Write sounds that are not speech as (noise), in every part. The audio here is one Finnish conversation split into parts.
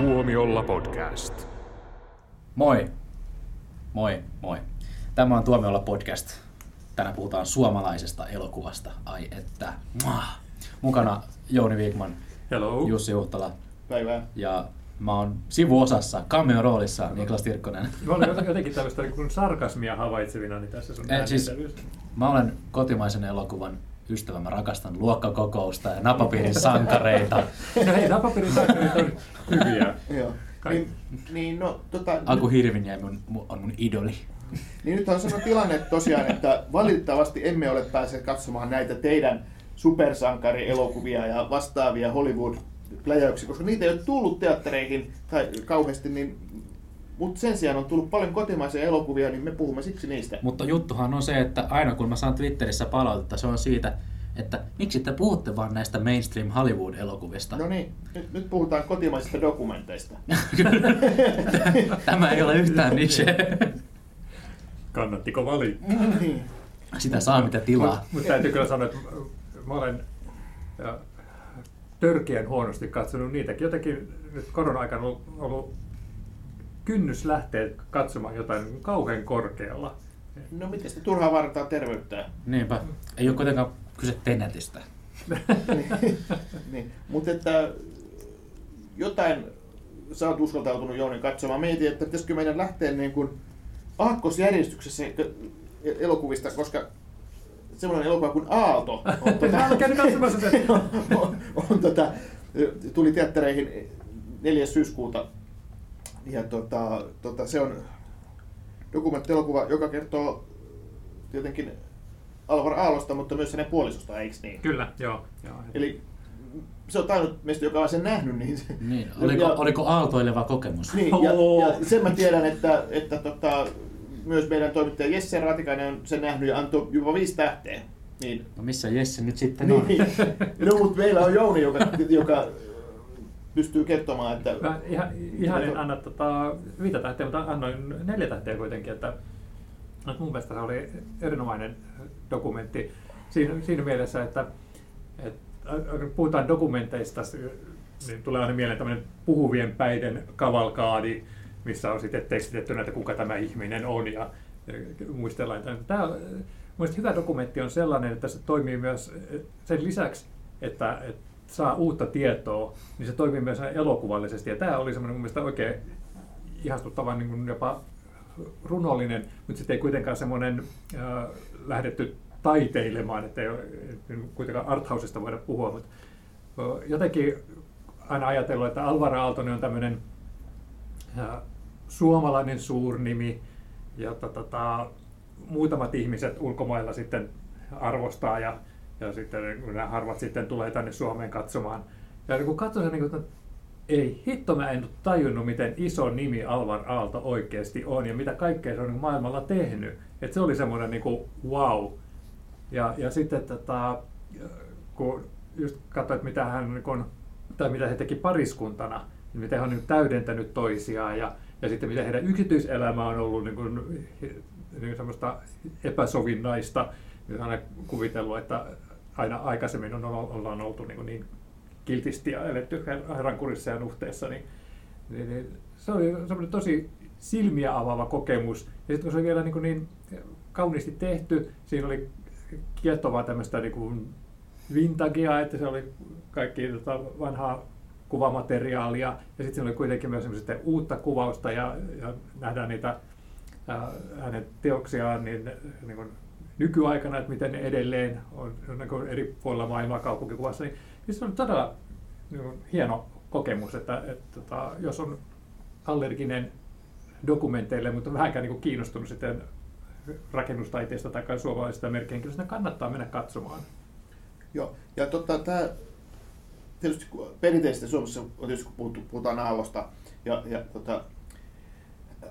Tuomiolla podcast. Moi. Moi, moi. Tämä on Tuomiolla podcast. Tänään puhutaan suomalaisesta elokuvasta. Ai että. Mwah. Mukana Jouni Viikman, Hello. Jussi Huhtala Päivää. ja mä oon sivuosassa, cameo roolissa Niklas Tirkkonen. Mä olen jotenkin tällaista niin sarkasmia havaitsevina niin tässä sun Eh, siis-. Mä olen kotimaisen elokuvan ystävä. Mä rakastan luokkakokousta ja napapiirin sankareita. (laughs) No hei, napapiirin sankarit on hyviä. (laughs) Joo. Niin, niin, no, tota, Aku Hirviniemi on, on mun idoli. niin nyt on sellainen tilanne että tosiaan, että valitettavasti emme ole päässeet katsomaan näitä teidän supersankarielokuvia ja vastaavia hollywood pläjäyksiä, koska niitä ei ole tullut teattereihin tai kauheasti, niin mutta sen sijaan on tullut paljon kotimaisia elokuvia, niin me puhumme siksi niistä. Mutta juttuhan on se, että aina kun mä saan Twitterissä palautetta, se on siitä, että miksi te puhutte vaan näistä mainstream Hollywood-elokuvista. No niin, nyt, nyt puhutaan kotimaisista dokumenteista. (laughs) Tämä ei ole yhtään niche. Kannattiko valita? niin. Sitä saa mitä tilaa. Mutta mut täytyy kyllä sanoa, että mä olen ja, törkeän huonosti katsonut niitäkin. Jotenkin nyt korona-aikana on ollut kynnys lähteä katsomaan jotain kauhean korkealla. No miten sitten turhaa vaarataan terveyttä? Niinpä. Ei ole kuitenkaan kyse Tenetistä. (laughs) niin. Mutta että jotain sä oot uskaltautunut Jouni katsomaan. Mietin, että pitäisikö meidän lähteä niin kuin aakkosjärjestyksessä elokuvista, koska semmoinen elokuva kuin Aalto on, tuota, sen. (laughs) on, on, on tota, tuli teattereihin 4. syyskuuta. Ja tota, tota, se on dokumenttielokuva, joka kertoo tietenkin Alvar Aallosta, mutta myös hänen puolisosta, eikö niin? Kyllä, joo. joo. Eli se on ainut meistä, joka on sen nähnyt. Niin, se, Niin. Oliko, ja, oliko aaltoileva kokemus? Niin, ja, ja sen mä tiedän, että, että tota, myös meidän toimittaja Jesse Ratikainen on sen nähnyt ja antoi jopa viisi tähteä. Niin, No missä Jesse nyt sitten on? niin, (laughs) no, mutta meillä on Jouni, joka, joka pystyy kertomaan, että... Mä ihan, ihan en anna tota, viitä tähteä, mutta annoin neljä tähteä kuitenkin, että, että mun mielestä se oli erinomainen dokumentti siinä, siinä mielessä, että, että kun puhutaan dokumenteista, niin tulee aina mieleen tämmöinen puhuvien päiden kavalkaadi, missä on sitten tekstitetty että kuka tämä ihminen on ja ja muistellaan. Tämä, on- hyvä dokumentti on sellainen, että se toimii myös sen lisäksi, että, että saa uutta tietoa, niin se toimii myös elokuvallisesti. Ja tämä oli semmoinen mun mielestä oikein ihastuttava niin kuin jopa runollinen, mutta sitten ei kuitenkaan semmoinen äh, lähdetty taiteilemaan, että ei kuitenkaan arthausesta voida puhua, mutta jotenkin aina ajatellut, että Alvar Aaltonen on tämmöinen äh, suomalainen suurnimi, jota tota, muutamat ihmiset ulkomailla sitten arvostaa ja, ja sitten kun nämä harvat sitten tulee tänne Suomeen katsomaan. Ja kun katsoin niin kuin, ei hitto, mä en tajunnut, miten iso nimi Alvar Aalto oikeasti on ja mitä kaikkea se on niin maailmalla tehnyt. Et se oli semmoinen niin kuin, wow. Ja, ja sitten tota, kun just katsoin, että mitä hän niin kun, tai mitä he teki pariskuntana, niin miten he on niin täydentänyt toisiaan ja, ja sitten miten heidän yksityiselämä on ollut niin kuin, niin semmoista epäsovinnaista. On aina kuvitellut, että aina aikaisemmin on, ollaan oltu niin, niin kiltisti ja eletty herran kurissa ja nuhteessa, niin, niin, niin se oli semmoinen tosi silmiä avaava kokemus. Ja sitten kun se oli vielä niin, niin kauniisti tehty, siinä oli kiehtovaa tämmöistä niin kuin vintagea, että se oli kaikki tota, vanhaa kuvamateriaalia ja sitten oli kuitenkin myös uutta kuvausta ja, ja nähdään niitä ää, hänen teoksiaan niin, niin kuin nykyaikana, että miten ne edelleen on, niin eri puolilla maailmaa kaupunkikuvassa, niin, niin se on todella niin kuin, hieno kokemus, että, että, että jos on allerginen dokumenteille, mutta vähänkään niin kuin kiinnostunut sitten rakennustaiteesta tai suomalaisesta niin kannattaa mennä katsomaan. Joo, ja tota, tämä tietysti perinteisesti Suomessa on tietysti kun puhutaan Aallosta ja, ja tota,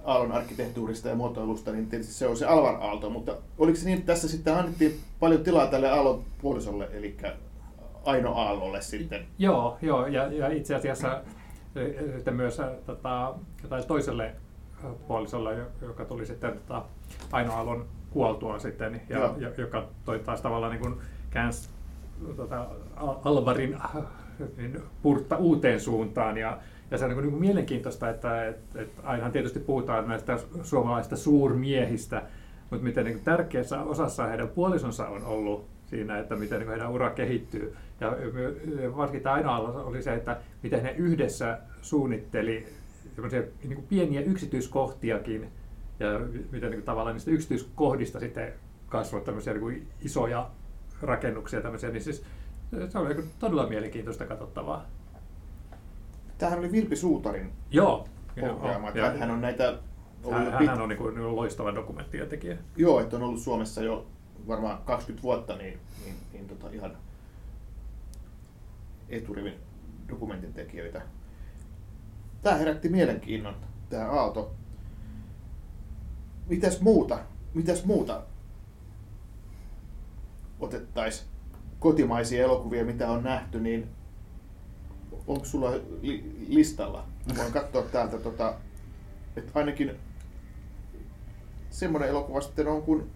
Aallon arkkitehtuurista ja muotoilusta, niin tietysti se on se Alvar Aalto, mutta oliko se niin, että tässä sitten annettiin paljon tilaa tälle Aallon puolisolle, eli Aino Aallolle sitten? Joo, joo ja, ja itse asiassa sitten myös eh, tota, jotain toiselle puolisolle, jo- joka tuli sitten tota, Aino Aallon kuoltua sitten, ja, Joo. ja, joka toi taas tavallaan niin kuin käänsi tota, Al- Alvarin niin purtta uuteen suuntaan ja, Ja se on niin kuin mielenkiintoista, että, että, että aina tietysti puhutaan näistä suomalaisista suurmiehistä, mutta miten niin tärkeässä osassa heidän puolisonsa on ollut siinä, että miten niin heidän ura kehittyy. Ja varsinkin tämä ainoa oli se, että miten he yhdessä suunnitteli niin kuin pieniä yksityiskohtiakin, ja miten niin kuin, tavallaan niistä yksityiskohdista sitten kasvoi tämmöisiä niin kuin isoja rakennuksia, tämmöisiä, niin siis se oli niin todella mielenkiintoista katsottavaa. Tämähän oli Vilpi Suutarin Joo. ohjaama. Joo, hän on näitä hän, hän on niin kuin, loistava dokumenttien tekijä. Joo, että on ollut Suomessa jo varmaan 20 vuotta, niin, niin, niin tota ihan eturivin dokumentin tekijöitä. Tämä herätti mielenkiinnon, tämä Aalto. Mitäs muuta? Mitäs muuta otettaisiin kotimaisia elokuvia, mitä on nähty, niin onko sulla li- listalla? Voin katsoa täältä, tota, että ainakin semmoinen elokuva sitten on kuin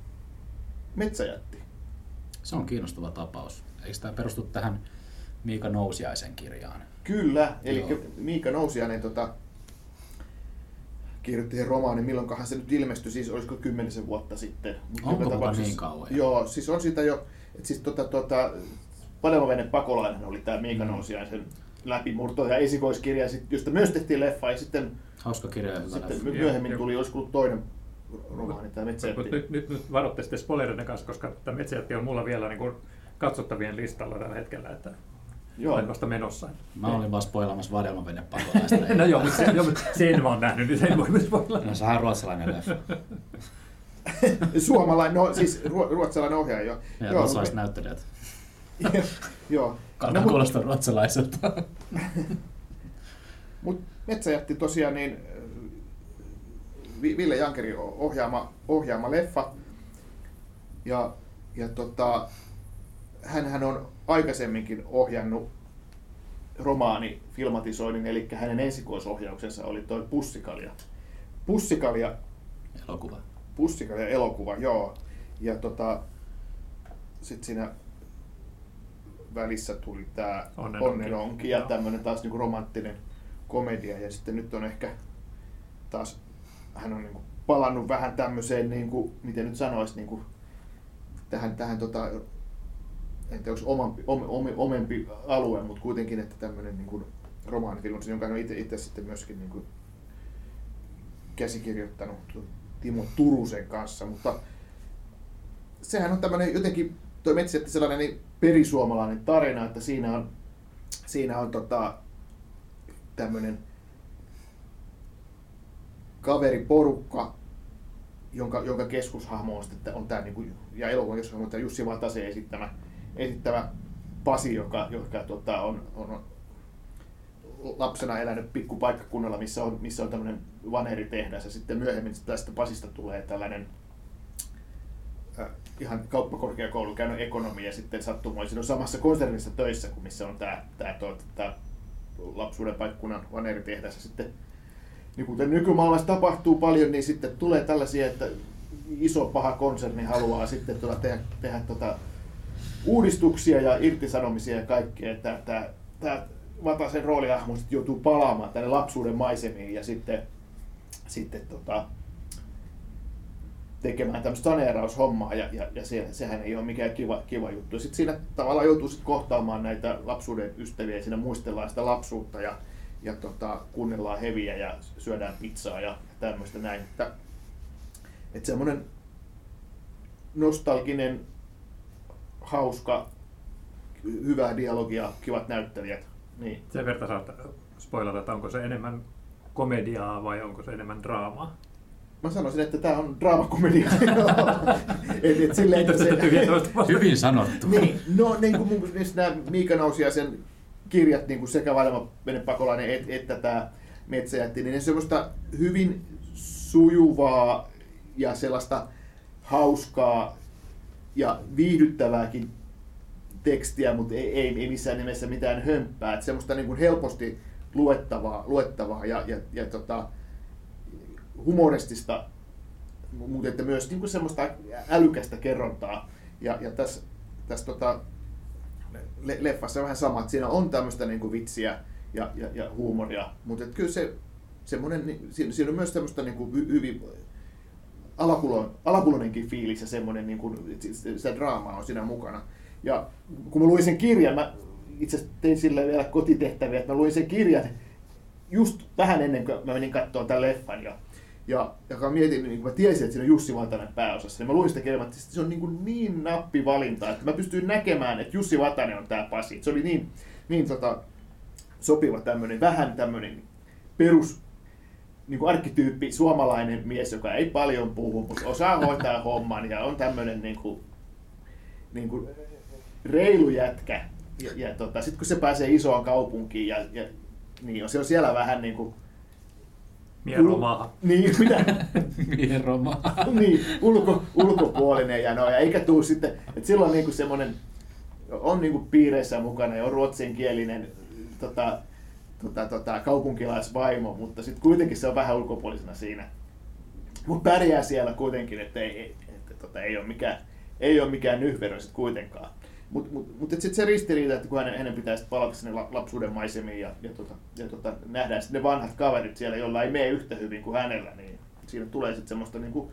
Metsäjätti. Se on kiinnostava tapaus. Eikö tämä perustu tähän Miika Nousiaisen kirjaan? Kyllä, eli Joo. Miika Nousiainen tota, kirjoitti romaani, milloinkohan se nyt ilmestyi, siis olisiko kymmenisen vuotta sitten. Onko niin kauan? Joo, siis on siitä jo, että siis tota, tota, Panemavenen pakolainen oli tämä Miika mm. Nousiaisen läpimurto ja esikoiskirja, josta myös tehtiin leffa ja sitten, Hauska kirja sitten leffa. myöhemmin tuli, olisiko ollut toinen romaani, tämä Metsäjätti. Nyt, nyt, nyt varoitte sitten spoileriden kanssa, koska tämä Metsäjätti on mulla vielä niin kuin katsottavien listalla tällä hetkellä, että Joo. olen vasta menossa. Mä olin vaan spoilamassa vadelmavene pakolaista. (laughs) no joo, mutta, se, joo, mutta sen mä oon nähnyt, niin sen voi myös spoilata. No sehän on ruotsalainen leffa. (laughs) Suomalainen, no siis ruotsalainen ohjaaja. Jo. Ja joo, ruotsalaiset näyttelijät. Joo. Kalta no, kuulostaa ruotsalaiselta. Mutta Metsäjätti tosiaan niin Ville Jankeri ohjaama, ohjaama leffa. Ja, ja tota, hän on aikaisemminkin ohjannut romaani filmatisoinnin, eli hänen ensikoisohjauksensa oli toi Pussikalja. Pussikalja elokuva. Pussikalja elokuva, joo. Ja tota, sitten siinä välissä tuli tämä Onnenonki ja tämmöinen taas niinku romanttinen komedia. Ja sitten nyt on ehkä taas hän on niin kuin palannut vähän tämmöiseen, niin kuin, miten nyt sanoisi, niin kuin, tähän, tähän tota, en tiedä, onko omampi, om, om, omempi alue, mutta kuitenkin, että tämmöinen niin kuin romaanifilm, jonka hän on itse, itse sitten myöskin niin kuin käsikirjoittanut Timo Turusen kanssa, mutta sehän on tämmöinen jotenkin, tuo Metsäjätti sellainen niin perisuomalainen tarina, että siinä on, siinä on tota, tämmöinen kaveriporukka, jonka, jonka keskushahmo on, sitten, on tämä, niin kuin, ja elokuvan keskushahmo on tämä Jussi Vatasen esittämä, esittämä Pasi, joka, joka tota, on, on lapsena elänyt pikkupaikkakunnalla, missä on, missä on tämmöinen vaneritehdas, ja sitten myöhemmin tästä Pasista tulee tällainen ihan kauppakorkeakoulu käynyt ekonomia ja sitten sattumoisin on samassa konsernissa töissä kuin missä on tämä, tämä, tämä, tämä lapsuuden paikkunnan vaneritehdas. Sitten niin kuten nykymaailmassa tapahtuu paljon, niin sitten tulee tällaisia, että iso paha konserni haluaa sitten tulla tehdä, tehdä tota uudistuksia ja irtisanomisia ja kaikkea. Tämä, tämä Vatasen roolihahmo sitten joutuu palaamaan tänne lapsuuden maisemiin ja sitten, sitten tota, tekemään tämmöistä saneeraushommaa ja, ja, ja se, sehän ei ole mikään kiva, kiva juttu. Sitten siinä tavallaan joutuu sitten kohtaamaan näitä lapsuuden ystäviä ja siinä muistellaan sitä lapsuutta ja, ja tota, kuunnellaan heviä ja syödään pizzaa ja tämmöistä näin. Että, että semmoinen nostalginen, hauska, hyvää dialogia, kivat näyttelijät. Niin. Sen verran saat spoilata, että onko se enemmän komediaa vai onko se enemmän draamaa? Mä sanoisin, että tämä on draamakomedia. (laughs) et, et silleen, Kiitos, että se, Hyvin sanottu. niin, no niin kuin mun nämä Miika Nousiaisen kirjat, niin kuin sekä Vaelema pakolainen et, että tämä Metsäjätti, niin ne semmoista hyvin sujuvaa ja sellaista hauskaa ja viihdyttävääkin tekstiä, mutta ei, ei, ei missään nimessä mitään hömppää. Että semmoista niin kuin helposti luettavaa, luettavaa ja, ja, ja tota, humoristista, mutta että myös niin kuin semmoista älykästä kerrontaa. Ja, ja tässä, tässä tota, leffassa on vähän sama, että siinä on tämmöistä niin kuin vitsiä ja, ja, ja huumoria. Mutta kyllä se, semmoinen, niin, siinä, on myös semmoista niin kuin hyvin alakulo, alakuloinenkin fiilis ja semmoinen, niin kuin, se, se draama on siinä mukana. Ja kun mä luin sen kirjan, mä itse asiassa tein sille vielä kotitehtäviä, että mä luin sen kirjan just vähän ennen kuin mä menin katsomaan tämän leffan. Ja, ja, ja mietin, niin kun mä tiesin, että siinä on Jussi Vatanen pääosassa, niin mä luin sitä että se on niin, kuin niin nappivalinta, että mä pystyin näkemään, että Jussi Vatanen on tämä Pasi. Se oli niin, niin tota, sopiva tämmöinen, vähän tämmöinen perus niin kuin arkkityyppi, suomalainen mies, joka ei paljon puhu, mutta osaa hoitaa homman ja on tämmöinen niin kuin, niin kuin reilu jätkä. Ja, ja tota, sitten kun se pääsee isoon kaupunkiin, ja, ja, niin se on siellä vähän niin kuin Mieromaa. Niin, (laughs) mitä? Mieromaa. (laughs) niin, ulko, ulkopuolinen ja no, ja eikä tuu sitten, että silloin niinku semmoinen, on niinku piireissä mukana ja on ruotsinkielinen tota, tota, tota, kaupunkilaisvaimo, mutta sitten kuitenkin se on vähän ulkopuolisena siinä. Mutta pärjää siellä kuitenkin, että ei, että, tota, ei ole mikään, ei ole mikään nyhverö sitten kuitenkaan. Mutta mut, mut sitten se ristiriita, että kun hänen, hänen pitäisi palata sinne lapsuuden maisemiin ja, ja, tota, ja tota, nähdään ne vanhat kaverit siellä, joilla ei mene yhtä hyvin kuin hänellä, niin siinä tulee sitten semmoista niinku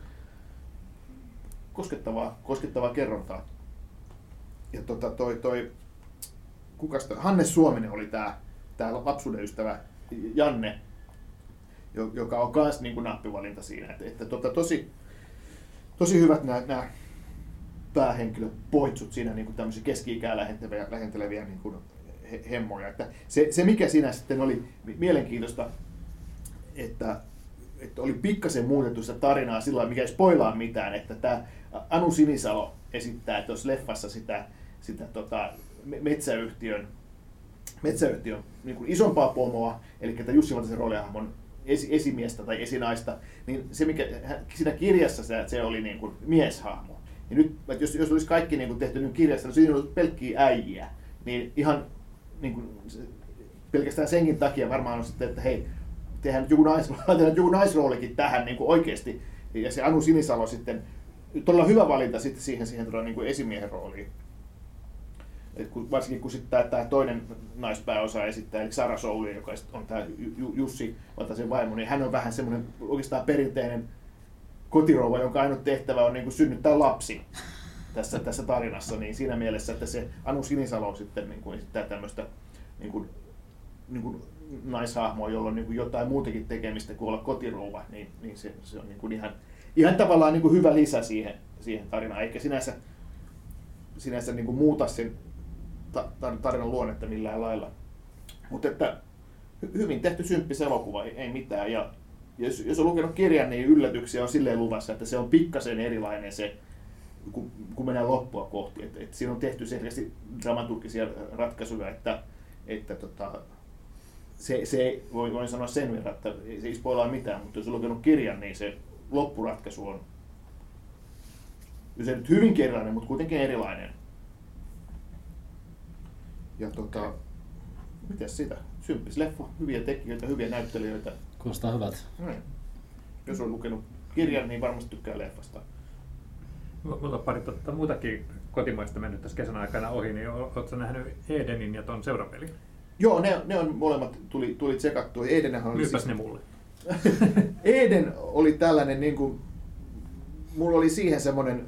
koskettavaa, koskettavaa kerrontaa. Ja tota, toi, toi, kukas toi, Suominen oli tämä tää lapsuuden ystävä Janne, joka on myös niin nappivalinta siinä. Että, että tota, tosi, tosi hyvät nämä päähenkilö poitsut siinä niin tämmöisiä keski-ikää lähenteleviä, lähenteleviä niin kuin hemmoja. Että se, se, mikä siinä sitten oli mielenkiintoista, että, että oli pikkasen muutettu sitä tarinaa sillä mikä ei spoilaa mitään, että tämä Anu Sinisalo esittää tuossa leffassa sitä, sitä tota, metsäyhtiön, metsäyhtiön niin kuin isompaa pomoa, eli tätä Jussi Valtaisen roolihahmon esi, esimiestä tai esinaista, niin se mikä siinä kirjassa se, se oli niin kuin mieshahmo. Ja nyt, jos, jos olisi kaikki niin kuin tehty niin kirjasta, niin siinä olisi pelkkiä äijiä. Niin ihan niin kuin, pelkästään senkin takia varmaan on sitten, että hei, tehdään joku, nais, (laughs) joku naisroolikin tähän niin kuin oikeasti. Ja se Anu Sinisalo sitten, todella hyvä valinta sitten siihen, siihen tuolla niin kuin esimiehen rooliin. Et kun, varsinkin kun sitten tämä toinen naispääosa esittää, eli Sara Souli, joka on tämä Jussi Vatasen vaimo, niin hän on vähän semmoinen oikeastaan perinteinen kotirouva, jonka ainut tehtävä on niin kuin synnyttää lapsi tässä, tässä tarinassa, niin siinä mielessä, että se Anu Sinisalo sitten niin kuin esittää tämmöistä niin kuin, niin kuin naishahmoa, jolla on niin kuin jotain muutakin tekemistä kuin olla kotirouva, niin, niin se, se on niin kuin ihan, ihan tavallaan niin kuin hyvä lisä siihen, siihen tarinaan, eikä sinänsä, sinänsä niin kuin muuta sen tarinan luonnetta millään lailla. Mutta että hyvin tehty symppis elokuva, ei mitään. Ja jos, jos on lukenut kirjan, niin yllätyksiä on silleen luvassa, että se on pikkasen erilainen se, kun, kun mennään loppua kohti. Et, et siinä on tehty selkeästi dramaturgisia ratkaisuja, että, että tota, se, se voi, voin sanoa sen verran, että se ei spoilaa mitään, mutta jos on lukenut kirjan, niin se loppuratkaisu on se nyt hyvin erilainen, mutta kuitenkin erilainen. Ja tota, mitäs sitä? Symppis leffa, hyviä tekijöitä, hyviä näyttelijöitä. Kuulostaa hyvältä. Näin. Jos on lukenut kirjan, niin varmasti tykkää leffasta. Mulla on pari totta, muutakin kotimaista mennyt tässä kesän aikana ohi, niin oletko nähnyt Edenin ja ton seurapelin? Joo, ne, ne on molemmat tuli, tuli tsekattua. Edenhän oli siis... ne mulle. (laughs) Eden oli tällainen, niin kuin, mulla oli siihen semmoinen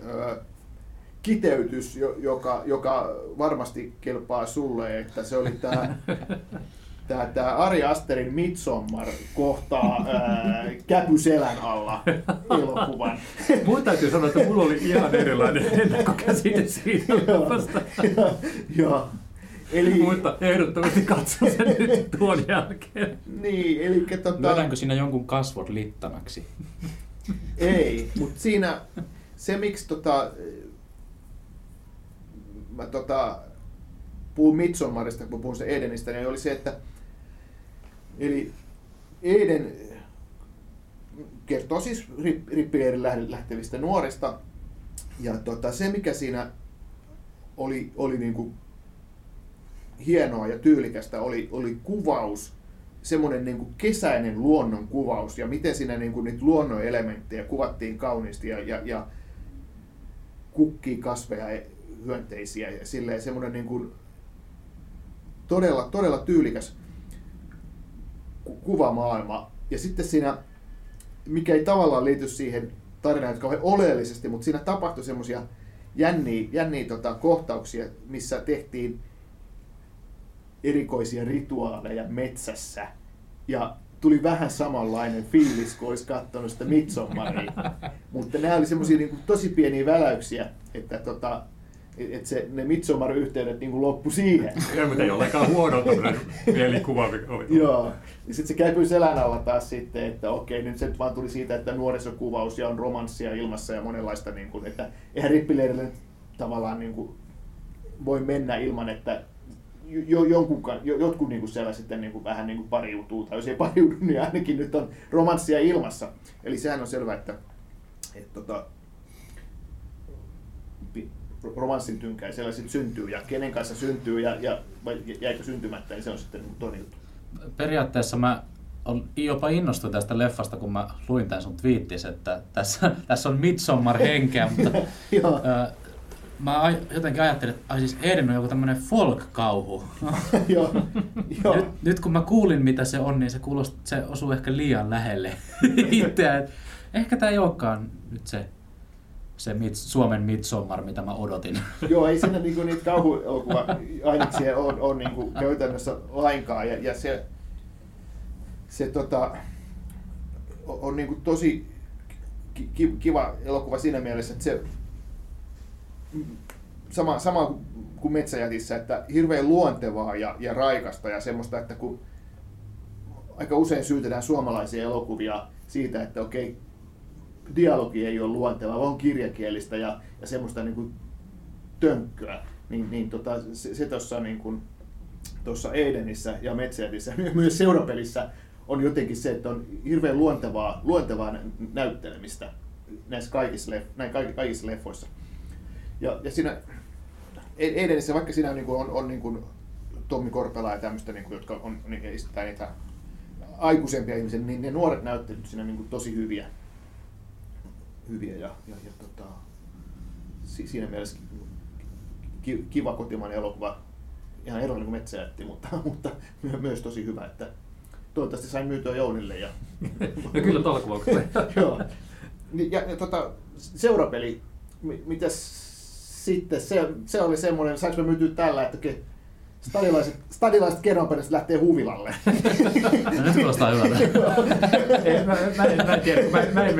kiteytys, joka, joka varmasti kelpaa sulle, että se oli tämä (laughs) tämä, tämä Ari Asterin Midsommar kohtaa ää, käpy selän alla elokuvan. Mun täytyy sanoa, että mulla oli ihan erilainen ennakkokäsite siitä leffasta. Joo. Eli... Mutta ehdottomasti katso sen nyt tuon jälkeen. Niin, eli tota... Lyödäänkö siinä jonkun kasvot littanaksi? Ei, mutta siinä se miksi tota, mä tota, puhun Midsommarista, kun puhun se Edenistä, niin oli se, että Eli Eden kertoo siis rippileirin lähtevistä nuorista. Ja tota, se, mikä siinä oli, oli niin kuin hienoa ja tyylikästä, oli, oli kuvaus, semmoinen niin kesäinen luonnon kuvaus ja miten siinä niin kuin niitä luonnon elementtejä kuvattiin kauniisti ja, ja, ja kukkii kasveja, hyönteisiä ja silleen semmoinen niin kuin todella, todella tyylikäs kuvamaailma. Ja sitten siinä, mikä ei tavallaan liity siihen tarinaan kauhean oleellisesti, mutta siinä tapahtui semmoisia jänniä, jänniä tota, kohtauksia, missä tehtiin erikoisia rituaaleja metsässä. Ja tuli vähän samanlainen fiilis, kun olisi katsonut sitä Midsommaria. (laughs) Mutta nämä oli semmoisia niin tosi pieniä väläyksiä, että tota, et se, ne Midsommar-yhteydet niin loppu siihen. (laughs) Joo, mutta ei ollenkaan huono tämmöinen mielikuva. Joo. Ja sitten se käy selän alla taas sitten, että okei, nyt se vaan tuli siitä, että nuorisokuvaus ja on romanssia ilmassa ja monenlaista, niin kuin, että eihän rippileirille tavallaan niin kuin, voi mennä ilman, että jo, jonkun, jo, jotkut niin kuin siellä sitten niin kuin, vähän niin kuin pariutuu, tai jos ei pariudu, niin ainakin nyt on romanssia ilmassa. Eli sehän on selvä, että, että tota, romanssin tynkää siellä sitten syntyy, ja kenen kanssa syntyy, ja, ja vai jäikö syntymättä, niin se on sitten niin toinen juttu. Periaatteessa mä jopa innostuin tästä leffasta, kun mä luin tämän sun twiittis, että tässä, (laughs) tässä on Midsommar-henkeä, mutta (laughs) äh, mä jotenkin ajattelin, että ai siis Eden on joku tämmöinen folk-kauhu. (laughs) joo. Nyt, nyt, kun mä kuulin, mitä se on, niin se, kuulosti, se osuu ehkä liian lähelle itseä. Ehkä tämä ei olekaan nyt se se mit, Suomen Midsommar, mitä mä odotin. (laughs) Joo, ei siinä niinku niitä kauhuelokuva aineksia ole, ole niinku käytännössä lainkaan. Ja, ja se, se tota, on niinku tosi ki, kiva elokuva siinä mielessä, että se sama, sama kuin Metsäjätissä, että hirveän luontevaa ja, ja raikasta ja semmoista, että kun aika usein syytetään suomalaisia elokuvia siitä, että okei, dialogi ei ole luonteva, on kirjakielistä ja, ja semmoista niin kuin tönkköä, niin, niin tota, se, se tuossa niin kuin, tuossa Edenissä ja Metsäjätissä, (laughs) myös seurapelissä on jotenkin se, että on hirveän luontevaa, luontevaa näyttelemistä näissä kaikissa, leff, näin kaikissa leffoissa. Ja, ja siinä e-, Edenissä, vaikka siinä on, niin kuin, on, on niin kuin Tommi Korpela ja tämmöistä, niin kuin, jotka on, niin, niitä aikuisempia ihmisiä, niin ne nuoret näyttelyt siinä niin kuin tosi hyviä hyviä ja, ja, ja tota, siinä mielessä kiva kotimainen elokuva, ihan erilainen kuin Metsäjätti, mutta, (laughs) mutta myös tosi hyvä, että toivottavasti sain myytyä Jounille. Ja... (laughs) no kyllä tuolla kuvauksella. (laughs) Joo. Ja, ja tota, seurapeli, mitäs sitten, se, se oli semmoinen, saanko me myytyä tällä, että stadilaiset, stadilaiset kerranperäiset lähtee huvilalle. No nyt kuulostaa hyvältä. Ei, mä, mä, en, mä en tiedä, mä, mä, en,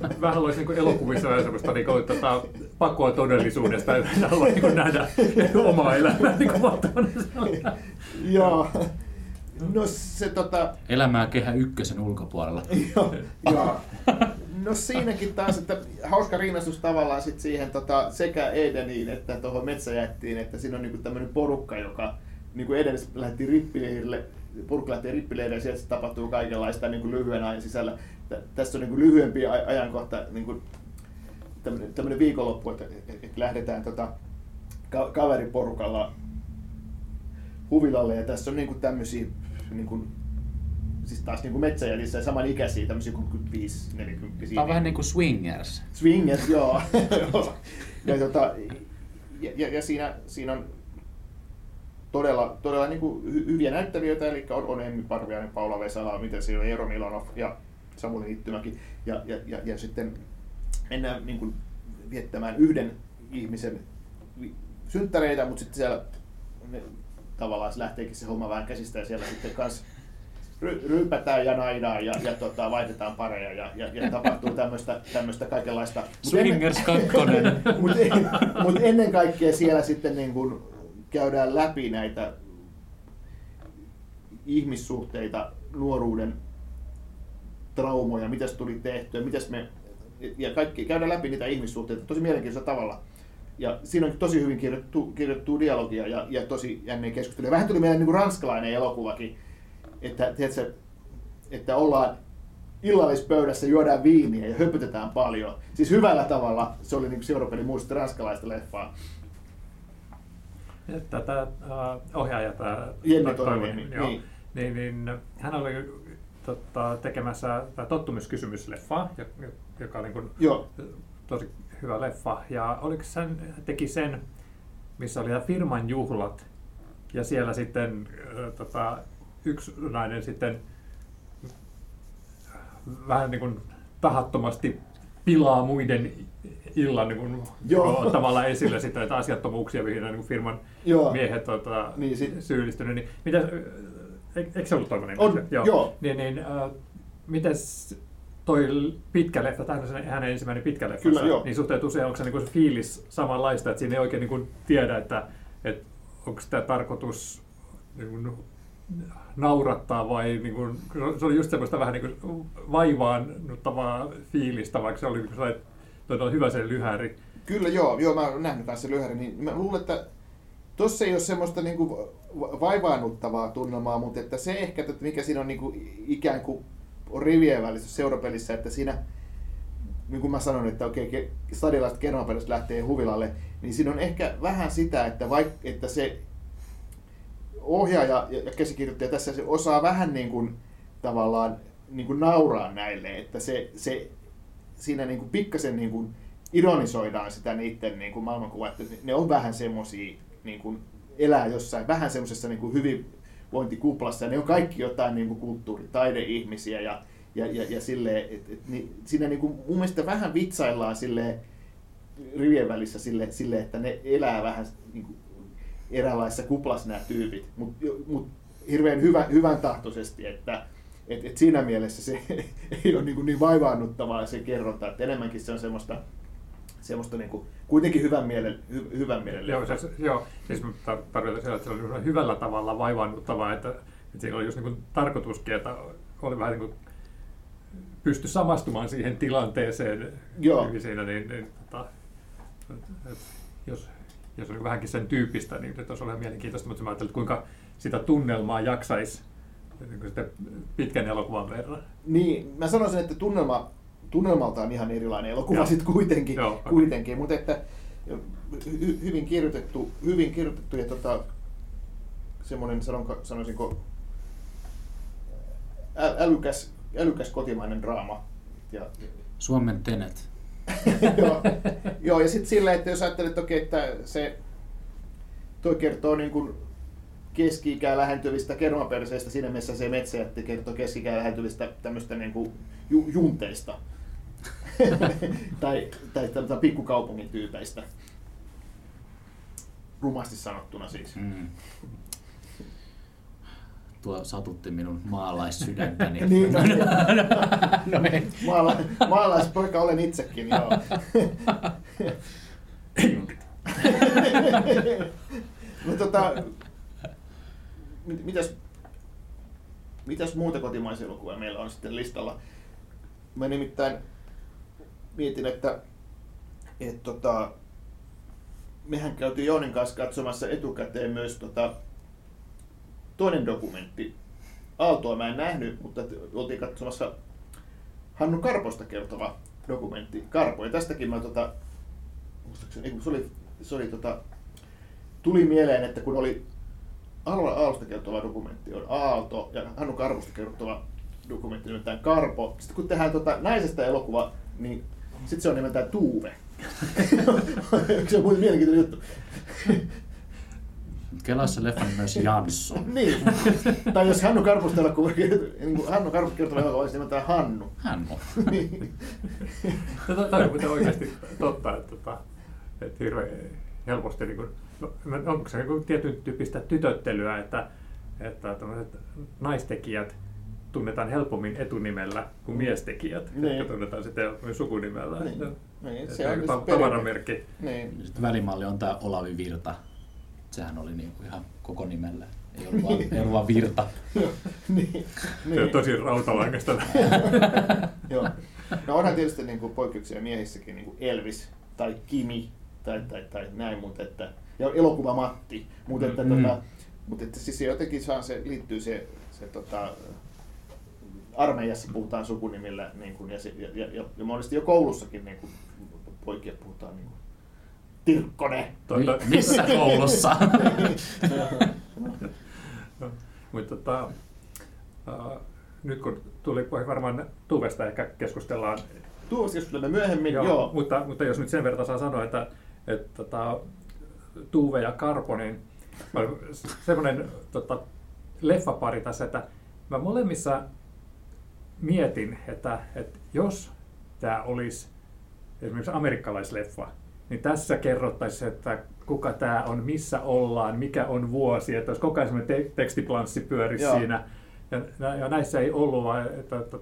mä, mä haluaisin niin elokuvissa olla sellaista niin kuin, tota, pakoa todellisuudesta, mä haluan niin nähdä omaa elämää niin kuin Joo. No se tota... Elämää kehä ykkösen ulkopuolella. joo, joo. No siinäkin taas, että hauska rinnastus tavallaan sit siihen tota, sekä Edeniin että tuohon metsäjättiin, että siinä on niinku tämmöinen porukka, joka niinku edes lähti rippileirille, porukka lähtee rippileirille ja sieltä tapahtuu kaikenlaista niinku lyhyen ajan sisällä. Tässä on niinku lyhyempi ajankohta, niinku, tämmöinen viikonloppu, että, että lähdetään tota, ka- kaveriporukalla huvilalle ja tässä on niinku tämmöisiä niinku, siis taas niin kuin metsäjälissä samanikäisiä, tämmöisiä 35 40 Tämä on vähän niin kuin swingers. Swingers, (laughs) joo. ja, tota, ja, ja, ja siinä, siinä on todella, todella niin kuin hyviä näyttelijöitä, eli on, on Emmi Parviainen, Paula Vesala, miten siinä on Eero Milonov ja Samuli Hittymäki. Ja, ja, ja, ja sitten mennään niin kuin viettämään yhden ihmisen synttäreitä, mutta sitten siellä ne, tavallaan se lähteekin se homma vähän käsistä ja siellä sitten kanssa ry, ryypätään ja naidaan ja, ja tota, vaihdetaan pareja ja, ja, ja tapahtuu tämmöistä, kaikenlaista. Swingers 2. (laughs) Mutta mut ennen kaikkea siellä sitten niin kun käydään läpi näitä ihmissuhteita, nuoruuden traumoja, mitä tuli tehtyä, mitäs me, ja kaikki, käydään läpi niitä ihmissuhteita tosi mielenkiintoisella tavalla. Ja siinä on tosi hyvin kirjoittu, kirjoittu dialogia ja, ja tosi jänneen keskustelua. Vähän tuli meidän niin kuin ranskalainen elokuvakin, että, tiedätkö, että ollaan illallispöydässä, juodaan viiniä ja höpötetään paljon. Siis hyvällä tavalla. Se oli niin kuin Seuropeli muistutti ranskalaista leffaa. Tätä uh, ohjaaja, tämä Jenni Toivonen, niin, niin. Niin, niin, hän oli tota, tekemässä tottumuskysymysleffaa, joka oli niin Joo. tosi hyvä leffa. Ja oliko hän teki sen, missä oli firman juhlat, ja siellä sitten äh, tota, yksi nainen sitten vähän niin kuin tahattomasti pilaa muiden illan niin kuin, Joo. (laughs) tavallaan esille sitä, että asiattomuuksia, mihin niin kuin firman Joo. miehet tota, Niin, sit- syyllistynyt. Niin, mitä, eikö se ollut toinen? On, joo. Niin, niin, äh, mites toi pitkä leffa, tämä on se hänen ensimmäinen pitkä leffa, Kyllä, joo. niin suhteet usein onko se, niin se fiilis samanlaista, että siinä ei oikein niin kuin tiedä, että, että onko sitä tarkoitus niin kuin, naurattaa vai niin kuin, se oli just semmoista vähän niin kuin vaivaannuttavaa fiilistä, vaikka se oli niin kuin todella hyvä se lyhäri. Kyllä joo, joo, mä oon nähnyt kanssa lyhäri, niin mä luulen, että tossa ei ole semmoista niinku va- vaivaannuttavaa tunnelmaa, mutta että se ehkä, että mikä siinä on niinku ikään kuin rivien välissä seurapelissä, että siinä, niin kuin mä sanoin, että okei, stadilaiset kermapelissä lähtee huvilalle, niin siinä on ehkä vähän sitä, että, vaik, että se ohjaaja ja ja käsikirjoittaja tässä se osaa vähän niin kuin tavallaan niin kuin nauraa näille, että se, se siinä niin kuin pikkasen niin kuin ironisoidaan sitä niiden niin kuin maailmankuvaa, että ne on vähän semmosia niin kuin elää jossain vähän semmoisessa niin kuin hyvinvointikuplassa ja ne on kaikki jotain niin kuin kulttuuri- taideihmisiä ja, ja, ja, ja silleen, et, et, niin, siinä niin kuin mun mielestä vähän vitsaillaan silleen rivien välissä sille, sille, että ne elää vähän niin kuin eräänlaisessa kuplassa nämä tyypit, mutta mut hirveän hyvä, hyvän tahtoisesti, että et, et siinä mielessä se (laughs) ei ole niin, niin vaivaannuttavaa se kerronta, että enemmänkin se on semmoista, semmoista niin kuin, kuitenkin hyvän mielen, hy, hyvän mielen Joo, se, joo, siis tarkoitan sitä, että se oli hyvällä tavalla vaivaannuttavaa, että, että siinä oli just niin kuin tarkoituskin, että oli vähän niin kuin pysty samastumaan siihen tilanteeseen Joo. siinä, niin, niin tota, et, et, jos, jos oli vähänkin sen tyyppistä, niin se olisi ollut ihan mielenkiintoista, mutta mä ajattelin, että kuinka sitä tunnelmaa jaksaisi niin pitkän elokuvan verran. Niin, mä sanoisin, että tunnelma, tunnelmalta on ihan erilainen elokuva sitten kuitenkin, Joo, okei. kuitenkin mutta että hy, hyvin kirjoitettu, hyvin kirjoitettu ja tota, semmoinen, sanonko, sanoisinko, ä- älykäs, älykäs kotimainen draama. Ja, Suomen Tenet. (laughs) joo, joo, ja sitten sillä, että jos ajattelet, että, okei, että se toi kertoo niin kuin keski-ikää lähentyvistä kermaperseistä, siinä mielessä se metsäjätti kertoo keski-ikää lähentyvistä tämmöistä niin kuin ju, junteista. (laughs) tai, tai tämmöistä pikkukaupungin tyypeistä. Rumasti sanottuna siis. Mm. Tuo satutti minun maalaissydäntäni. (laughs) Niin, (laughs) no, niin. no ei. Maala, maalaispoika olen itsekin, joo. (laughs) no, tota, mit, mitäs, mitäs muuta kotimaisia elokuvia meillä on sitten listalla? Mä nimittäin mietin, että et, tota, mehän käytiin Joonin kanssa katsomassa etukäteen myös tota, toinen dokumentti. Aaltoa mä en nähnyt, mutta oltiin katsomassa Hannu Karposta kertova dokumentti Karpo. Ja tästäkin mä tota, muistaakseni, se oli, se oli tota, tuli mieleen, että kun oli Alva Aallosta kertova dokumentti on Aalto ja Hannu Karposta kertova dokumentti nimeltään Karpo. Sitten kun tehdään tota naisesta elokuva, niin sitten se on nimeltään Tuuve. (laughs) se on muuten mielenkiintoinen juttu. Kelassa leffan myös Jansson. (laughs) niin. tai jos Hannu Karposta elokuva, niin kuin Hannu Karposta kertova elokuva olisi nimeltään Hannu. Hän on. (laughs) Niin. Tämä on muuten oikeasti totta, että, että, että hirveän helposti, niin kuin, no, onko se niin tietyn tyyppistä tytöttelyä, että, että tämmöiset naistekijät tunnetaan helpommin etunimellä kuin miestekijät, Niin. jotka tunnetaan sitten helpommin sukunimellä. Niin. Niin, se on se tavaramerkki. Niin. Sitten välimalli on tämä Olavi Virta. Sehän oli niinku ihan koko nimellä. Ei ollut vaan, ei ollut vaan Virta. (laughs) Niin. Se on tosi rautalangasta. (laughs) Joo. No onhan tietysti niin kuin poikkeuksia miehissäkin, niin kuin Elvis tai Kimi tai, tai, tai näin, mutta että, ja elokuva Matti, mutta että, Mm. tota, mutta että siis se jotenkin saa, se liittyy se, se tota, armeijassa puhutaan sukunimillä niin kuin, ja, se, ja, ja, ja, ja monesti jo koulussakin niin kuin, poikia puhutaan niin kuin, Tirkkonen. Tuota- Mi- missä (laughs) koulussa? (laughs) Mutta tota, uh, nyt kun tuli varmaan Tuvesta ehkä keskustellaan Tuosta keskustelemme myöhemmin, joo. joo. Mutta, mutta jos nyt sen verran saa sanoa, että, että tota, Tuve ja Karpo, niin semmoinen tota, leffapari tässä, että mä molemmissa mietin, että, että jos tämä olisi esimerkiksi amerikkalaisleffa, niin tässä kerrottaisiin, että kuka tämä on, missä ollaan, mikä on vuosi, että olisi koko ajan te- tekstiplanssi pyörisi Joo. siinä. Ja, ja näissä ei ollut, vaan että, että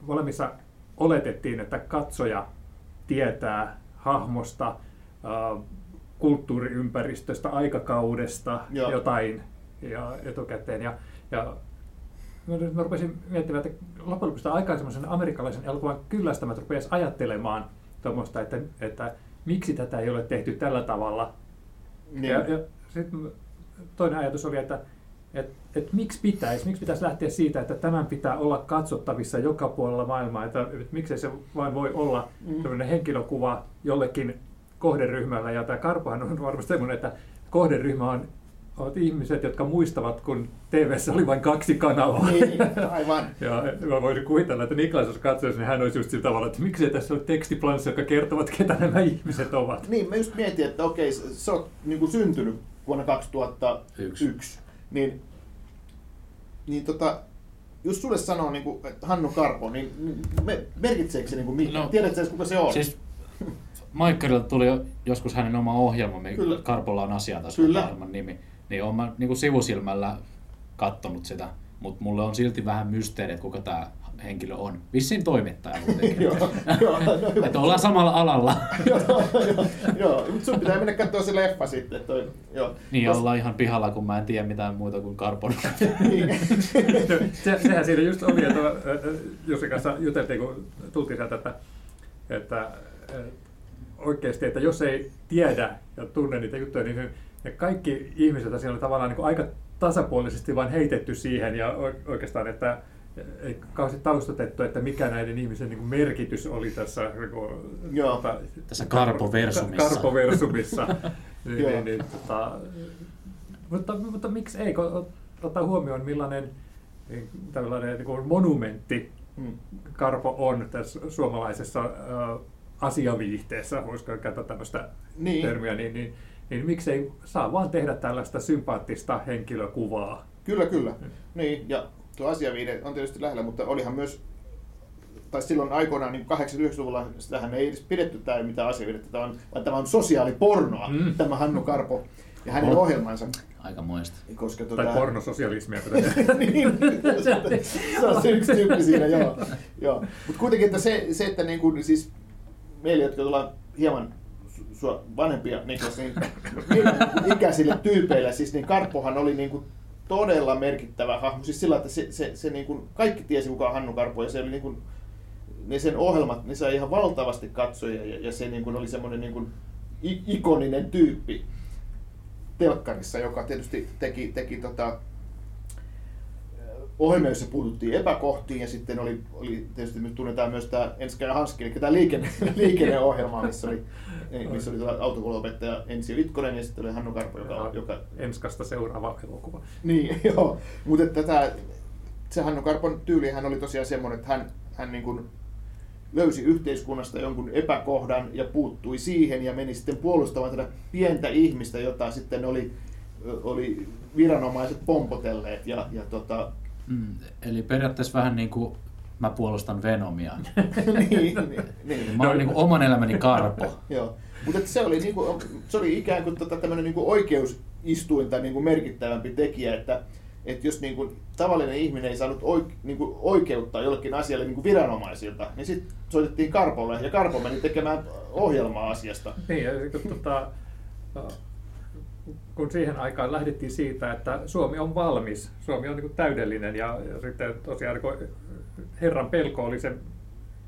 molemmissa oletettiin, että katsoja tietää hahmosta, äh, kulttuuriympäristöstä, aikakaudesta Joo. jotain ja etukäteen. Ja, ja mä rupesin miettimään, että loppujen lopuksi aika semmoisen amerikkalaisen elokuvan kyllästämät rupesi ajattelemaan tuommoista, että, että miksi tätä ei ole tehty tällä tavalla. Niin. Ja, ja sitten toinen ajatus oli, että et, et miksi pitäisi, miksi pitäisi lähteä siitä, että tämän pitää olla katsottavissa joka puolella maailmaa, että, että miksei se vain voi olla mm. henkilökuva jollekin kohderyhmällä, ja tämä Karpohan on varmasti sellainen, että kohderyhmä on ovat ihmiset, jotka muistavat, kun tv oli vain kaksi kanavaa. Niin, aivan. (laughs) ja mä voisin kuvitella, että Niklas, jos katsoisi, niin hän olisi just sillä tavalla, että miksi tässä on tekstiplanssi, jotka kertovat, ketä nämä ihmiset ovat. Niin, mä just mietin, että okei, sä oot niin kuin syntynyt vuonna 2001, Yksi. niin, niin tota, jos sulle sanoo niin kuin, että Hannu Karpo, niin, niin merkitseekö se niin kuin mitä? No, Tiedätkö kuka se on? Siis Maikkarilta tuli joskus hänen oma ohjelma, Karpolla on asiatasolla nimi niin olen mä niin kuin sivusilmällä kattonut sitä, mutta mulle on silti vähän mysteeri, että kuka tämä henkilö on. Vissiin toimittaja (laughs) joo, no (laughs) että ollaan samalla alalla. (laughs) joo, mutta sun pitää mennä katsoa se leffa sitten. Toi, joo. Niin, Tos... ollaan ihan pihalla, kun mä en tiedä mitään muuta kuin Karpon. Niin. se, sehän siinä just oli, että Jussi kanssa juteltiin, kun tultiin sieltä, että, että, että oikeasti, että jos ei tiedä ja tunne niitä juttuja, niin ja kaikki ihmiset siellä oli tavallaan niin aika tasapuolisesti vain heitetty siihen ja oikeastaan, että ei kauheasti taustatettu, että mikä näiden ihmisen niin merkitys oli tässä, niin kuin, Joo. Tota, tässä karpoversumissa. Karpoversumissa. (laughs) niin, niin, niin, tota, mutta, mutta miksi ei, kun ottaa huomioon millainen niin, tällainen niin kuin monumentti hmm. Karpo on tässä suomalaisessa äh, asiaviihteessä, voisiko käyttää tämmöistä niin. termiä, niin, niin niin miksei saa vaan tehdä tällaista sympaattista henkilökuvaa. Kyllä, kyllä. Mm. Niin, ja tuo asiaviide on tietysti lähellä, mutta olihan myös, tai silloin aikoinaan niin 89-luvulla, sitähän ei edes pidetty tämä mitään asiaviidettä, tämä on, vaan tämä on sosiaalipornoa, mm. tämä Hannu Karpo ja hänen oh. ohjelmansa. Aika muista. Koska tuota... Tai pornososialismia. (laughs) niin, se on se yksi tyyppi siinä, joo. joo. Mutta kuitenkin, että se, se että niin kuin, siis meillä, jotka tullaan hieman sua vanhempia Niklas, niin, niin ikäisille tyypeille, siis niin Karppohan oli niin kuin todella merkittävä hahmo. Siis sillä, että se, se, se niin kuin, kaikki tiesi kuka on Hannu Karpo ja se oli niin kuin, ne sen ohjelmat, ne sai ihan valtavasti katsoja ja, ja se niin kuin oli semmoinen niin kuin ikoninen tyyppi telkkarissa, joka tietysti teki, teki tota, ohjelmia, joissa puututtiin epäkohtiin ja sitten oli, oli tietysti nyt tunnetaan myös tämä Enska ja Hanski, eli tämä liikenne, (laughs) liikenneohjelma, missä oli, missä oli autokouluopettaja Ensi Litkonen ja sitten oli Hannu Karpo, joka... joka... Enskasta seuraava elokuva. Niin, (laughs) joo. Mutta tämä, se Hannu Karpon tyyli hän oli tosiaan semmoinen, että hän, hän niin kuin löysi yhteiskunnasta jonkun epäkohdan ja puuttui siihen ja meni sitten puolustamaan tätä pientä ihmistä, jota sitten oli, oli viranomaiset pompotelleet ja, ja tota, Mm, eli periaatteessa vähän niin kuin mä puolustan Venomia. (laughs) niin, niin, niin. Mä olen niin kuin oman elämäni karpo. (laughs) Joo. Mutta se oli, niin kuin, se oli ikään kuin tota, tämmöinen niin oikeusistuinta niin kuin merkittävämpi tekijä, että, että jos niin kuin, tavallinen ihminen ei saanut oike, niin kuin, oikeutta jollekin asialle niin kuin viranomaisilta, niin sitten soitettiin Karpolle ja Karpo meni tekemään ohjelmaa asiasta. Niin, ja kun, tota, kun siihen aikaan lähdettiin siitä, että Suomi on valmis, Suomi on niin täydellinen ja, ja sitten tosiaan niin Herran pelko oli se,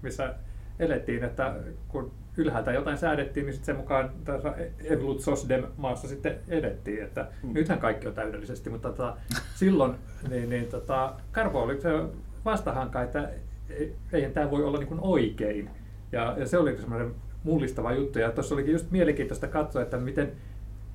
missä elettiin, että kun ylhäältä jotain säädettiin, niin sitten sen mukaan tässä Evolut Sosdem maassa sitten edettiin, että mm. nythän kaikki on täydellisesti, mutta tota, silloin niin, niin, tota, Karpo oli se vastahanka, että eihän tämä voi olla niin kuin oikein. Ja, ja se oli semmoinen mullistava juttu. Ja tuossa olikin just mielenkiintoista katsoa, että miten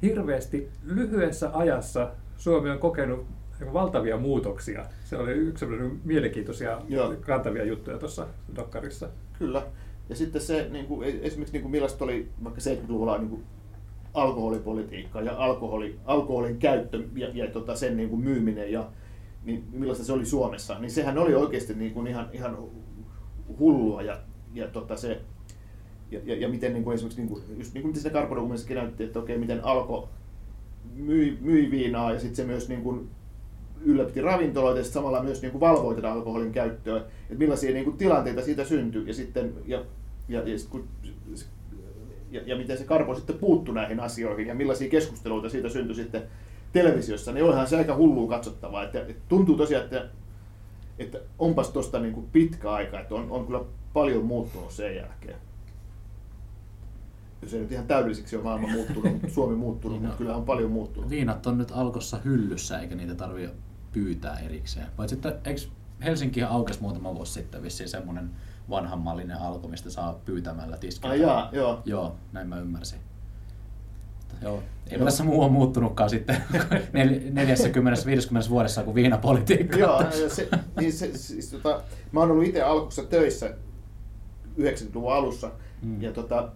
hirveästi lyhyessä ajassa Suomi on kokenut valtavia muutoksia. Se oli yksi mielenkiintoisia Joo. kantavia juttuja tuossa Dokkarissa. Kyllä. Ja sitten se, niin kuin, esimerkiksi niin kuin millaista oli vaikka 70-luvulla niin kuin alkoholipolitiikka ja alkoholi, alkoholin käyttö ja, ja tota, sen niin kuin myyminen ja, niin millaista se oli Suomessa, niin sehän oli oikeasti niin kuin ihan, ihan hullua ja, ja tota se, ja, ja, ja miten niin kuin esimerkiksi, niin kuin, just niin kuin miten siinä Karpodokumentissakin näytti, että okei, miten alko myi, myi viinaa ja sitten se myös niin kuin ylläpiti ravintoloita ja samalla myös niin kuin valvoi tätä alkoholin käyttöä, että millaisia niin kuin tilanteita siitä syntyi ja sitten ja, ja, ja, sit, kun, ja, ja miten se Karpo sitten puuttui näihin asioihin ja millaisia keskusteluita siitä syntyi sitten televisiossa, niin onhan se aika hullua katsottavaa. Että, että tuntuu tosiaan, että, että onpas tuosta niin pitkä aika, että on, on kyllä paljon muuttunut sen jälkeen. Ei nyt ihan täydelliseksi ole maailma muuttunut, Suomi muuttunut, niin mutta kyllä on paljon muuttunut. Viinat on nyt alkossa hyllyssä, eikä niitä tarvitse pyytää erikseen. Paitsi että eikö Helsinkihän aukesi muutama vuosi sitten vissiin semmoinen vanhanmallinen alko, mistä saa pyytämällä tiskillä. Ai jaa, joo. Joo, näin mä ymmärsin. Joo. Ei tässä muu on muuttunutkaan sitten (laughs) 40-50 vuodessa kuin viinapolitiikka. Joo, se, niin se, siis, tota, mä oon ollut itse alkussa töissä 90-luvun alussa, mm. ja tota,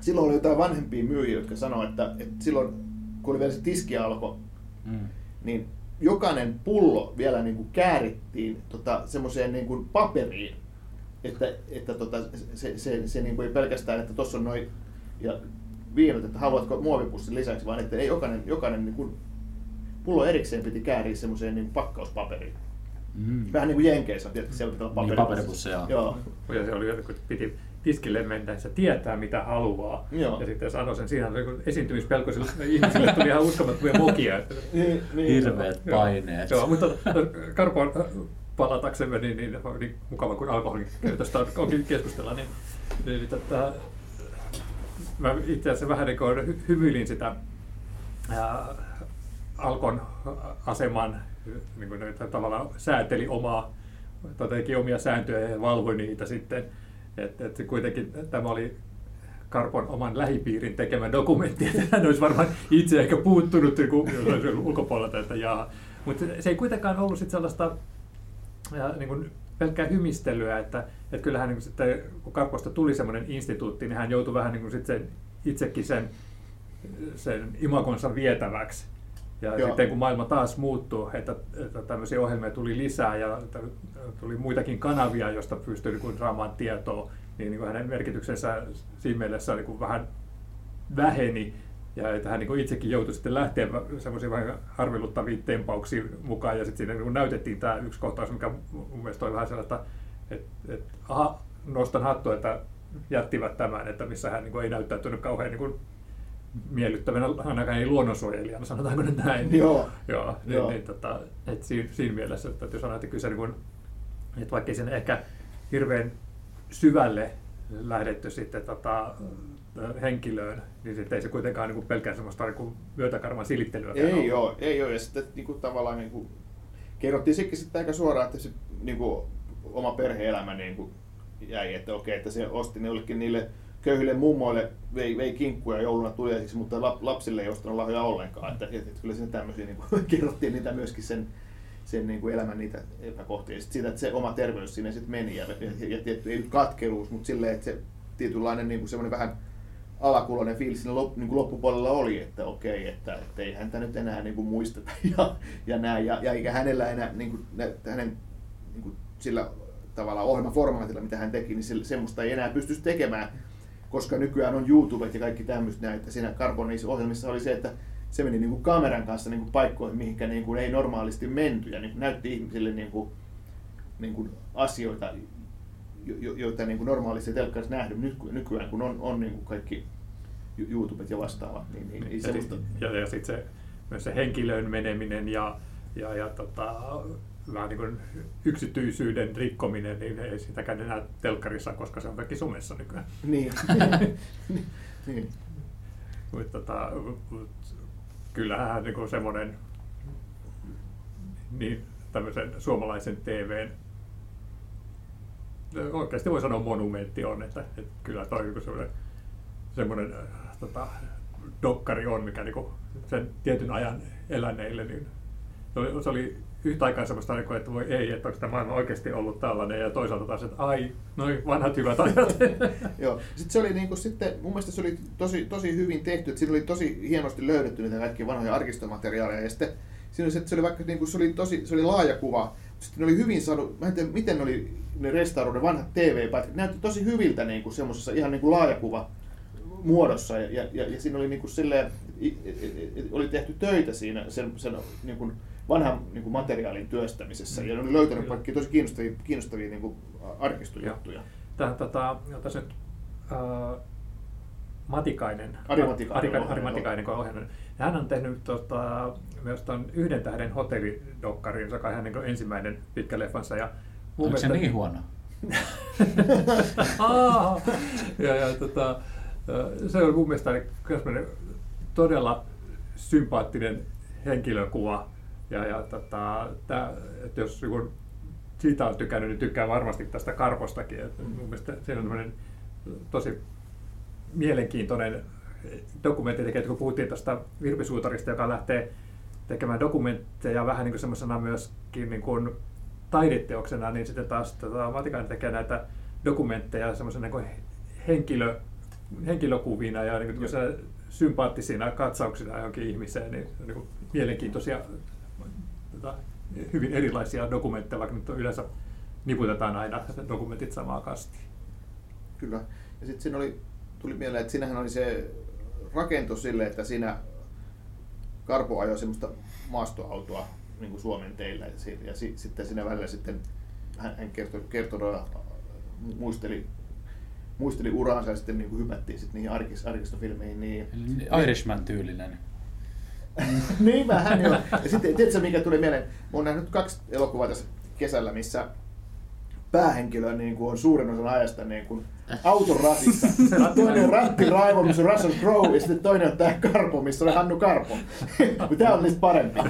silloin oli jotain vanhempia myyjiä, jotka sanoivat, että, että silloin kun oli vielä se tiskialko, mm. niin jokainen pullo vielä niin kuin käärittiin tota, semmoiseen niin kuin paperiin, että, että tota, se, se, se niin kuin ei pelkästään, että tuossa on noin ja viinat, että haluatko muovipussin lisäksi, vaan että ei jokainen, jokainen niin kuin, pullo erikseen piti kääriä semmoiseen niin pakkauspaperiin. Mm. Vähän niin kuin Jenkeissä, että siellä pitää olla niin, paperipusseja. Joo. Ja se oli kun piti tiskille mennä, että tietää mitä haluaa. Joo. Ja sitten sanoi sen, siinä oli esiintymispelkoisille ihmisille tuli ihan uskomattomia mokia. Että... niin, niin, Hirveät paineet. Joo, mutta Karpoon palataksemme, niin, niin, niin mukava kun alkoholin käytöstä onkin keskustella, niin, niin tätä, mä itse asiassa vähän niin kuin hymyilin sitä ää, Alkon aseman, niin kuin tavallaan sääteli omaa, teki omia sääntöjä ja valvoi niitä sitten. Että et kuitenkin tämä oli Karpon oman lähipiirin tekemä dokumentti, että hän olisi varmaan itse ehkä puuttunut (laughs) ulkopuolelta, että jaa. Mutta se ei kuitenkaan ollut sit sellaista ja, niin kuin pelkkää hymistelyä, että, että kyllähän niin kuin sitten, kun Karposta tuli semmoinen instituutti, niin hän joutui vähän niin kuin sitten itsekin sen, sen imakonsa vietäväksi. Ja Joo. sitten kun maailma taas muuttuu, että, että tämmöisiä ohjelmia tuli lisää ja tuli muitakin kanavia, joista pystyi niin saamaan tietoa, niin, niin kuin hänen merkityksensä siinä mielessä niin kuin vähän väheni. Ja että hän niin kuin itsekin joutui sitten lähteä semmoisiin vähän harviluttaviin tempauksiin mukaan. Ja sitten siinä niin näytettiin tämä yksi kohtaus, mikä mun mielestä oli vähän sellaista, että, että aha, nostan hattua, että jättivät tämän, että missä hän niin kuin, ei näyttäytynyt kauhean niin kuin, miellyttävänä, ainakaan ei luonnonsuojelijana, sanotaanko nyt näin. (laughs) Joo. Joo, niin, Joo. Niin, tota, että siinä, siinä mielessä, että jos sanotaan, että kyllä se, niin kuin, että vaikka sen ehkä hirveän syvälle lähdetty sitten tota, henkilöön, niin sitten ei se kuitenkaan niin kuin pelkään semmoista niin myötäkarvan silittelyä. Ei ole, ei ole. Ja sitten niin kuin, tavallaan niin kuin, kerrottiin sekin sitten aika suoraan, että se niin kuin, oma perhe-elämä niin kuin, jäi, että okei, että se osti jollekin niille köyhille mummoille vei, vei kinkkuja jouluna tuliaisiksi, mutta lapsille ei ostanut lahjoja ollenkaan. Että, että, että kyllä sinne tämmöisiä niin kuin, (laughs) kerrottiin niitä myöskin sen, sen niin kuin elämän niitä epäkohtia. Ja siitä, että se oma terveys sinne sitten meni ja, ja, ja tietty, ei nyt katkeruus, mutta silleen, että se tietynlainen niin kuin semmoinen vähän alakuloinen fiilis siinä lop, niin kuin loppupuolella oli, että okei, että, että ei häntä nyt enää niin kuin muisteta (laughs) ja, ja näin. Ja, ja eikä hänellä enää, niin kuin, hänen niin kuin sillä tavalla ohjelmaformaatilla, mitä hän teki, niin se, semmoista ei enää pystyisi tekemään, koska nykyään on YouTube ja kaikki tämmöistä näin, että siinä Carbonissa ohjelmissa oli se, että se meni niin kuin kameran kanssa niin kuin paikkoihin, mihinkä niin kuin ei normaalisti menty ja niin kuin näytti ihmisille niin kuin, niin kuin asioita, jo, joita niin kuin normaalisti telkkarissa nähdy nykyään, kun on, on niin kuin kaikki YouTubet ja vastaavat. Niin, niin, ja, semmoista... ja, ja sitten se, myös se henkilöön meneminen ja, ja, ja tota, vähän niin kuin yksityisyyden rikkominen, niin ei sitäkään enää telkkarissa, koska se on kaikki somessa nykyään. Niin. (laughs) niin. Mutta tota, kyllähän niin semmoinen niin, tämmöisen suomalaisen TVn oikeasti voi sanoa monumentti on, että, että kyllä toi niin semmoinen, semmoinen äh, tota, dokkari on, mikä niin sen tietyn ajan eläneille, niin se oli, se oli yhtä aikaa semmoista, että voi ei, että onko tämä maailma oikeasti ollut tällainen, ja toisaalta taas, että ai, noin vanhat hyvät ajat. (laughs) Joo, sitten se oli niin kuin, sitten, mun mielestä se oli tosi, tosi hyvin tehty, että siinä oli tosi hienosti löydetty niitä kaikkia vanhoja arkistomateriaaleja, ja sitten siinä oli että se oli vaikka niin kuin, se oli tosi, se oli laaja kuva, sitten ne oli hyvin saanut, mä en tiedä miten ne oli ne restauroiden vanhat TV-pätkät, näytti tosi hyviltä niin kuin semmoisessa ihan niin kuin laajakuva muodossa ja, ja, ja, ja siinä oli niin kuin silleen, oli tehty töitä siinä sen, sen niin kuin vanhan niin kuin materiaalin työstämisessä ja ne oli löytänyt kaikki tosi kiinnostavia, kiinnostavia niin kuin arkistojuttuja. Tämä, tota, tässä nyt, äh, Matikainen, Ari Matikainen, Ari, Ari Matikainen kun on ohjannut. Hän on tehnyt tota, myös ton yhden tähden hotellidokkarin, joka on niin ensimmäinen pitkä leffansa. Ja mun Onko mielestä... se niin huono? (laughs) ja, ja, tota, se on mun mielestä todella sympaattinen henkilökuva. Ja, ja tota, tää, että jos joku siitä on tykännyt, niin tykkää varmasti tästä Karpostakin. Et mun mielestä se on tosi mielenkiintoinen dokumentti, kun puhuttiin tästä Virpi Suutarista, joka lähtee tekemään dokumentteja vähän niin kuin semmoisena myöskin niin kuin taideteoksena, niin sitten taas tota, Matikainen tekee näitä dokumentteja semmoisena niin henkilö, henkilökuvina ja niin kuin sympaattisina katsauksina johonkin ihmiseen, niin, niin kuin mielenkiintoisia, tota, hyvin erilaisia dokumentteja, vaikka nyt yleensä niputetaan aina dokumentit samaa kastiin. Kyllä. Ja sitten siinä oli, tuli mieleen, että siinähän oli se rakento sille, että siinä Karpo ajoi semmoista maastoautoa niin kuin Suomen teillä. Ja, ja sitten siinä välillä sitten hän, hän kertoi, kertoi muisteli, muisteli uraansa ja sitten niin kuin hypättiin sitten niihin arkis, arkistofilmeihin. Niin, Irishman-tyylinen. (laughs) niin vähän joo. Ja sitten, tiedätkö mikä tuli mieleen? Mä oon nähnyt kaksi elokuvaa tässä kesällä, missä päähenkilö niin kuin on suurin osan ajasta niin kuin auton ratissa. (laughs) toinen on Ratti Raivo, missä on Russell Crowe, ja sitten toinen on tämä Karpo, missä on Hannu Karpo. (laughs) Tämä on niistä parempi.